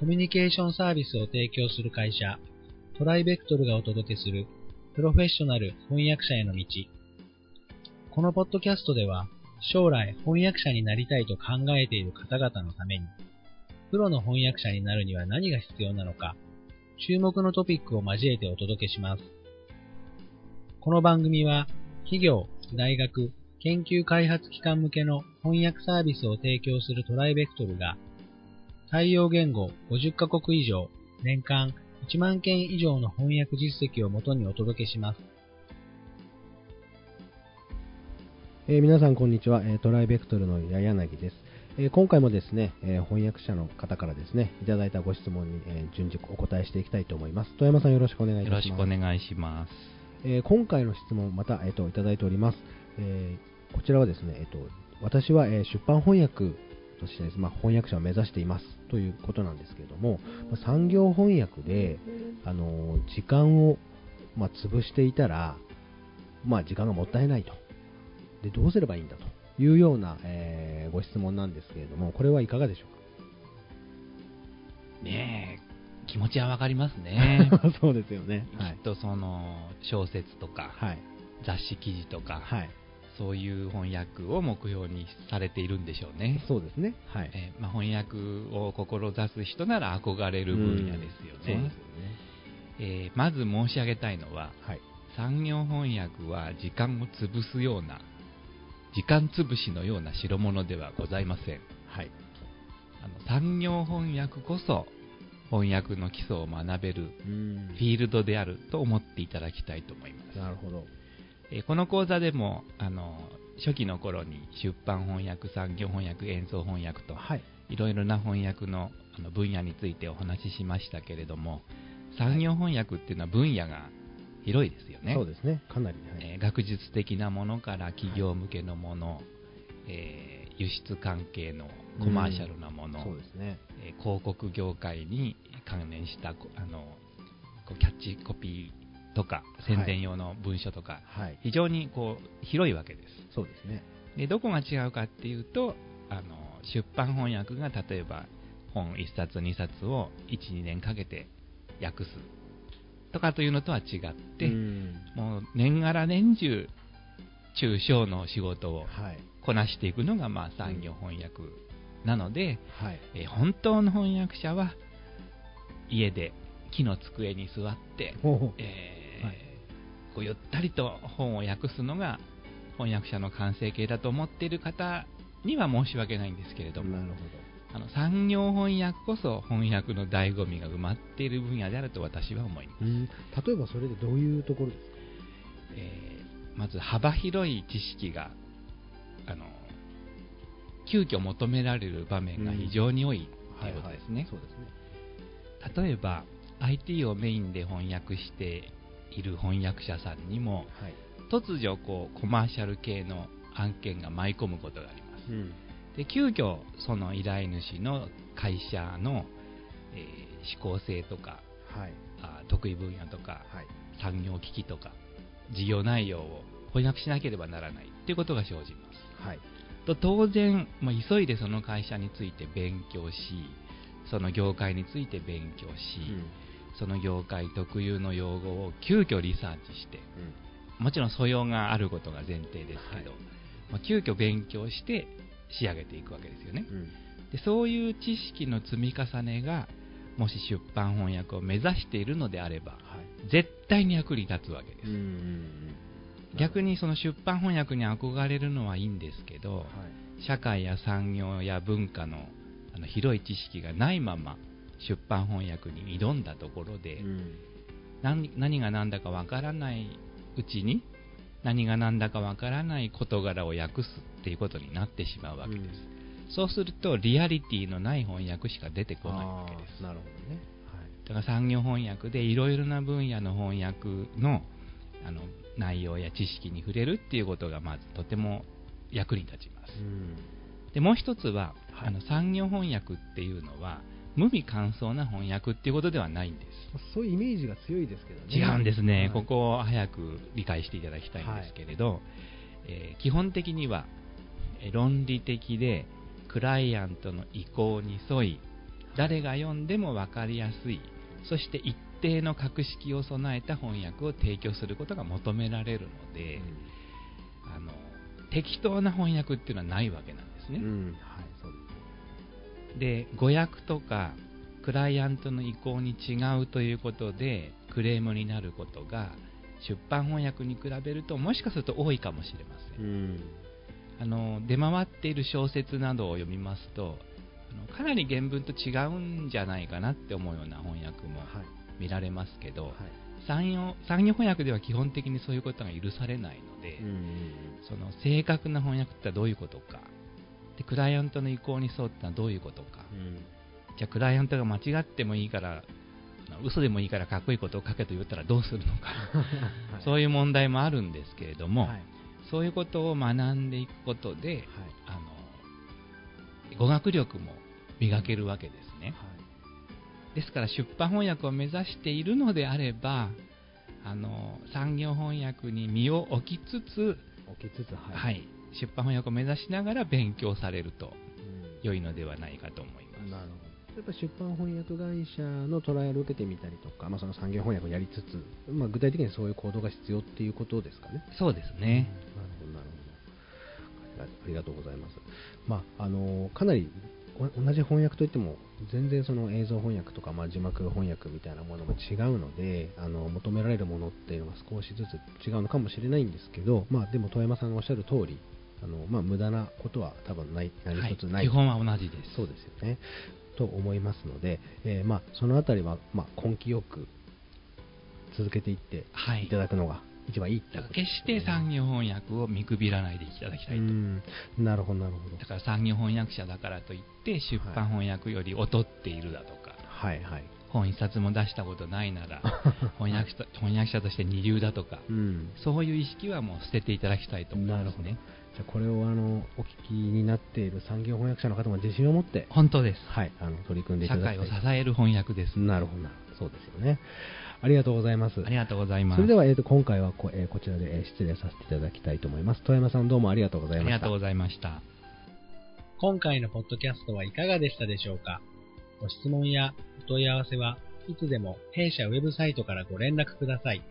コミュニケーションサービスを提供する会社、トライベクトルがお届けするプロフェッショナル翻訳者への道。このポッドキャストでは、将来翻訳者になりたいと考えている方々のために、プロの翻訳者になるには何が必要なのか、注目のトピックを交えてお届けします。この番組は、企業、大学、研究開発機関向けの翻訳サービスを提供するトライベクトルが、対応言語50カ国以上、年間1万件以上の翻訳実績をもとにお届けします。えー皆さんこんにちは、えートライベクトルの矢柳です、えー今回もですね、えー翻訳者の方からですねいただいたご質問に、えー順次お答えしていきたいと思います。富山さんよろしくお願いいよろしたします。くお願いします。えー今回の質問また、えー、といただいております、えーこちらはですね、えー、と私は、えー出版翻訳としてです、まあ、翻訳者を目指していますということなんですけれども、まあ産業翻訳で、あのー時間を、まあ、潰していたら、まあ、時間がもったいないと。でどうすればいいんだというような、えーご質問なんですけれどもこれはいかがでしょねえ、気持ちはわかりますうね。か そうですよね。はい。きっとその小説とかはい。雑誌記事とか、はいそういう翻訳を目標にされているんでしょうね。そうですねはいえーまあ、翻訳を志す人なら憧れる分野ですようんそうですよねね。えーまず申し上げたいのは、はい産業翻訳は時間を潰すような、時間潰しのような代物ではございません。はいあの産業翻訳こそ翻訳の基礎を学べるうんフィールドであると思っていただきたいと思います。なるほどえーこの講座でもあの初期の頃に出版翻訳、産業翻訳、演奏翻訳とはい。いろいろな翻訳のあの分野についてお話ししましたけれども産業翻訳っていうのは分野が広いですよね。そうですね、かなり、はい。えー学術的なものから企業向けのもの、えー輸出関係のコマーシャルなもの、そうですね、えー広告業界に関連したこあのキャッチコピーとか宣伝用の文書とか、はい、非常にこう広いわけです。そうですね、でどこが違うかっていうとあの出版翻訳が例えば本1冊2冊を12年かけて訳すとかというのとは違って、うん。もう年がら年中中小の仕事をはい、こなしていくのがまあ産業翻訳なので、はい、えー本当の翻訳者は家で木の机に座って、えーはいこうゆったりと本を訳すのが翻訳者の完成形だと思っている方には申し訳ないんですけれどもなるほあの産業翻訳こそ翻訳の醍醐味が埋まっている分野であると私は思います、ど、うん、例えばそれでどういうところですか、えーまず幅広い知識があの急遽求められる場面が非常に多いということですね、そうですね、例えば IT をメインで翻訳している翻訳者さんにもはい、突如こうコマーシャル系の案件が舞い込むことがあります。うん、で急遽その依頼主の会社の、えー指向性とかはい、あ得意分野とかはい、産業機器とか事業内容を翻訳しなければならないということが生じます。はい、と当然、まあ、急いでその会社について勉強しその業界について勉強し、その業界特有の用語を急遽リサーチしてもちろん素養があることが前提ですけど、はい。まあ、急遽勉強して仕上げていくわけですよね。うん、うん、でそういう知識の積み重ねがもし出版翻訳を目指しているのであればはい、絶対に役に立つわけです、うん、うん、逆にその出版翻訳に憧れるのはいいんですけど、はい、社会や産業や文化のあの広い知識がないまま出版翻訳に挑んだところで、うん、何何が何だかわからないうちに何が何だかわからない事柄を訳すっていうことになってしまうわけです、そうするとリアリティのない翻訳しか出てこないわけです。なるほどね、だから産業翻訳でいろいろな分野の翻訳のあの内容や知識に触れるっていうことがまずとても役に立ちます。はい、うん、でもう一つは、はい。あの産業翻訳っていうのは無味乾燥な翻訳っていうことではないんです。そういうイメージが強いですけどね、違うんですね、はい。ここを早く理解していただきたいんですけれど、えー基本的にはえー論理的でクライアントの意向に沿い誰が読んでも分かりやすいそして一定の格式を備えた翻訳を提供することが求められるので、あの適当な翻訳っていうのはないわけなんですね。うん。はいで誤訳とかクライアントの意向に違うということでクレームになることが出版翻訳に比べるともしかすると多いかもしれません、うん。あの出回っている小説などを読みますとあのかなり原文と違うんじゃないかなって思うような翻訳もはい。見られますけど、はい。産業産業翻訳では基本的にそういうことが許されないので、うんうん。その正確な翻訳ってどういうことかでクライアントの意向に沿ってのはどういうことか、うん。じゃあクライアントが間違ってもいいから嘘でもいいからかっこいいことを書けと言ったらどうするのか、はい。そういう問題もあるんですけれども、はい。そういうことを学んでいくことではい。あの語学力も磨けるわけですね。ですから出版翻訳を目指しているのであればあの産業翻訳に身を置きつつ、起きつつははい出版翻訳を目指しながら勉強されるとうん良いのではないかと思います。なるほどやっぱ出版翻訳会社のトライアルを受けてみたりとか、まあ、その産業翻訳をやりつつ、まあ、具体的にそういう行動が必要っていうことですかね。そうですね。なるほど、なるほど。ありがとうございます。まあ、あのかなりお同じ翻訳といっても、全然その映像翻訳とか、まあ、字幕翻訳みたいなものも違うので、あの求められるものっていうのは少しずつ違うのかもしれないんですけど、まあ、でも遠山さんがおっしゃる通り、あのまあ、無駄なことは多分ない、何はい一つない、基本は同じです。そうですよね。と思いますので、えーまあ、そのあたりは、まあ、根気よく続けていってはいいただくのが一番いいってだからことです決して産業翻訳を見くびらないでいただきたいと。うんなるほど、なるほど。だから産業翻訳者だからといって出版翻訳より劣っているだとか、はいはい。本一冊も出したことないなら 翻訳者翻訳者として二流だとかうん。そういう意識はもう捨てていただきたいと思いますねじゃあこれをあのお聞きになっている産業翻訳者の方も自信を持って、本当ですはい、あの取り組んでいた社会だきたいを支える翻訳ですなるほどなるほど、そうですよね。ありがとうございます。ありがとうございますそれでは、えー、と今回はこ,、えーこちらで、えー失礼させていただきたいと思います。富山さんどうもありがとうございました。ありがとうございました今回のポッドキャストはいかがでしたでしょうか？ご質問やお問い合わせはいつでも弊社ウェブサイトからご連絡ください。